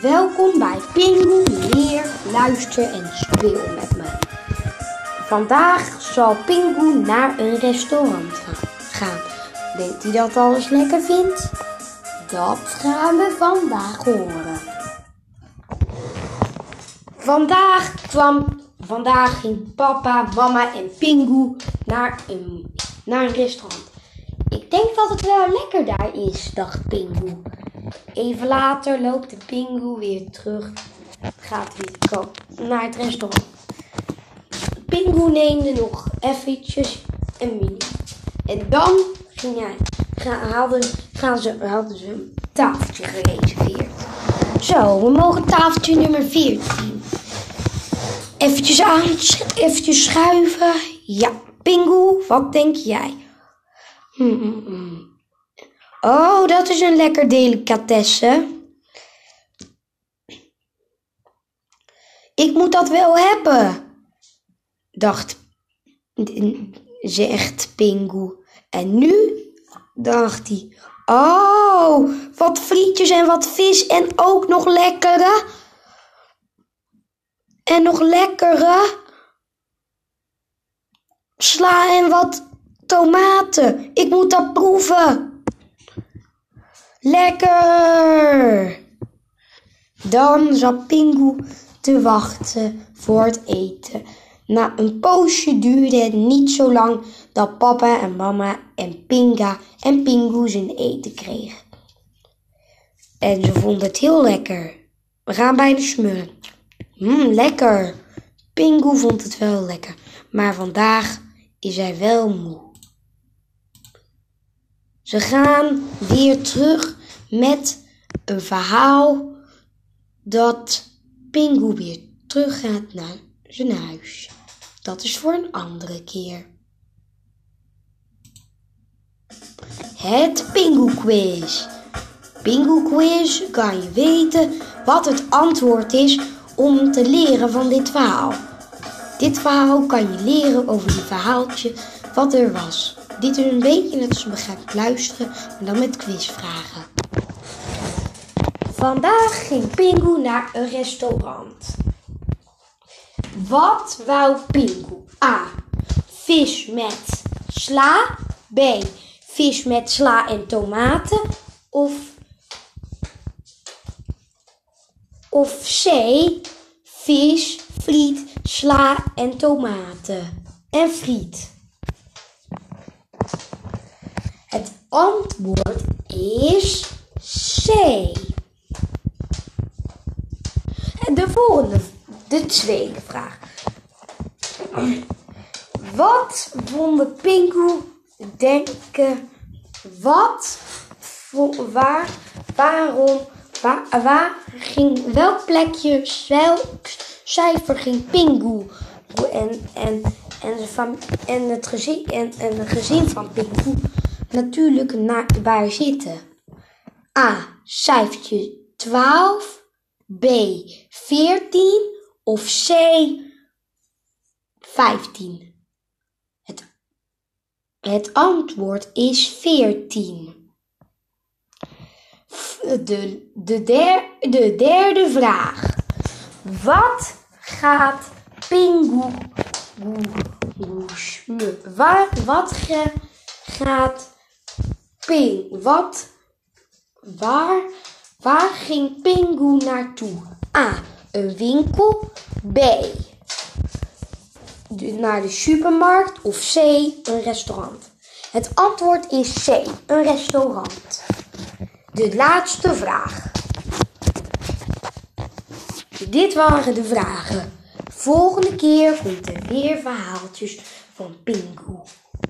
Welkom bij Pingu Leer, Luister en Speel met me. Vandaag zal Pingu naar een restaurant gaan. Denkt hij dat alles lekker vindt? Dat gaan we vandaag horen. Vandaag kwam, vandaag ging papa, mama en Pingu naar een, naar een restaurant. Ik denk dat het wel lekker daar is, dacht Pingu. Even later loopt de Pingu weer terug. Gaat weer naar het restaurant. Pingu neemde nog eventjes een menu. En dan ging hij, ga, hadden, gaan ze, hadden ze een tafeltje gereserveerd. Zo, we mogen tafeltje nummer 14. Eventjes aan, eventjes schuiven. Ja, Pingu, wat denk jij? Hmm, hmm, hmm. Oh, dat is een lekker delicatesse. Ik moet dat wel hebben, dacht, zegt Pingu. En nu dacht hij, oh, wat frietjes en wat vis en ook nog lekkere. En nog lekkere sla en wat tomaten. Ik moet dat proeven. Lekker! Dan zat Pingu te wachten voor het eten. Na een poosje duurde het niet zo lang dat papa en mama en Pinga en Pingu zijn eten kregen. En ze vonden het heel lekker. We gaan bijna smullen. Mmm, lekker. Pingu vond het wel lekker, maar vandaag is hij wel moe. Ze gaan weer terug met een verhaal dat Pingu weer teruggaat naar zijn huis. Dat is voor een andere keer. Het Pingu Quiz. Pingu Quiz kan je weten wat het antwoord is om te leren van dit verhaal. Dit verhaal kan je leren over die verhaaltje wat er was. Dit is een beetje net als begrijp luisteren, maar dan met quizvragen. Vandaag ging Pingu naar een restaurant. Wat wou Pingu? A. Vis met sla. B. Vis met sla en tomaten. Of, of C. Vis, friet, sla en tomaten. En friet. Het antwoord is C. De volgende, de tweede vraag. Wat vonden Pingu denken? Wat, waar, waarom, waar, waar ging, welk plekje, welk cijfer ging Pingu en, en, en, en, het gezin, en, en het gezin van Pingu natuurlijk naar waar zitten? A. Cijfertje 12. B. 14 of C. 15? Het, het antwoord is 14. De, de, der, de derde vraag. Wat gaat Pingu Waar, wat ge, gaat Ping? Wat, waar, waar ging Pingu naartoe? A. Een winkel. B. Naar de supermarkt. Of C. Een restaurant. Het antwoord is C. Een restaurant. De laatste vraag. Dit waren de vragen. Volgende keer komt er weer verhaaltjes van Pingu.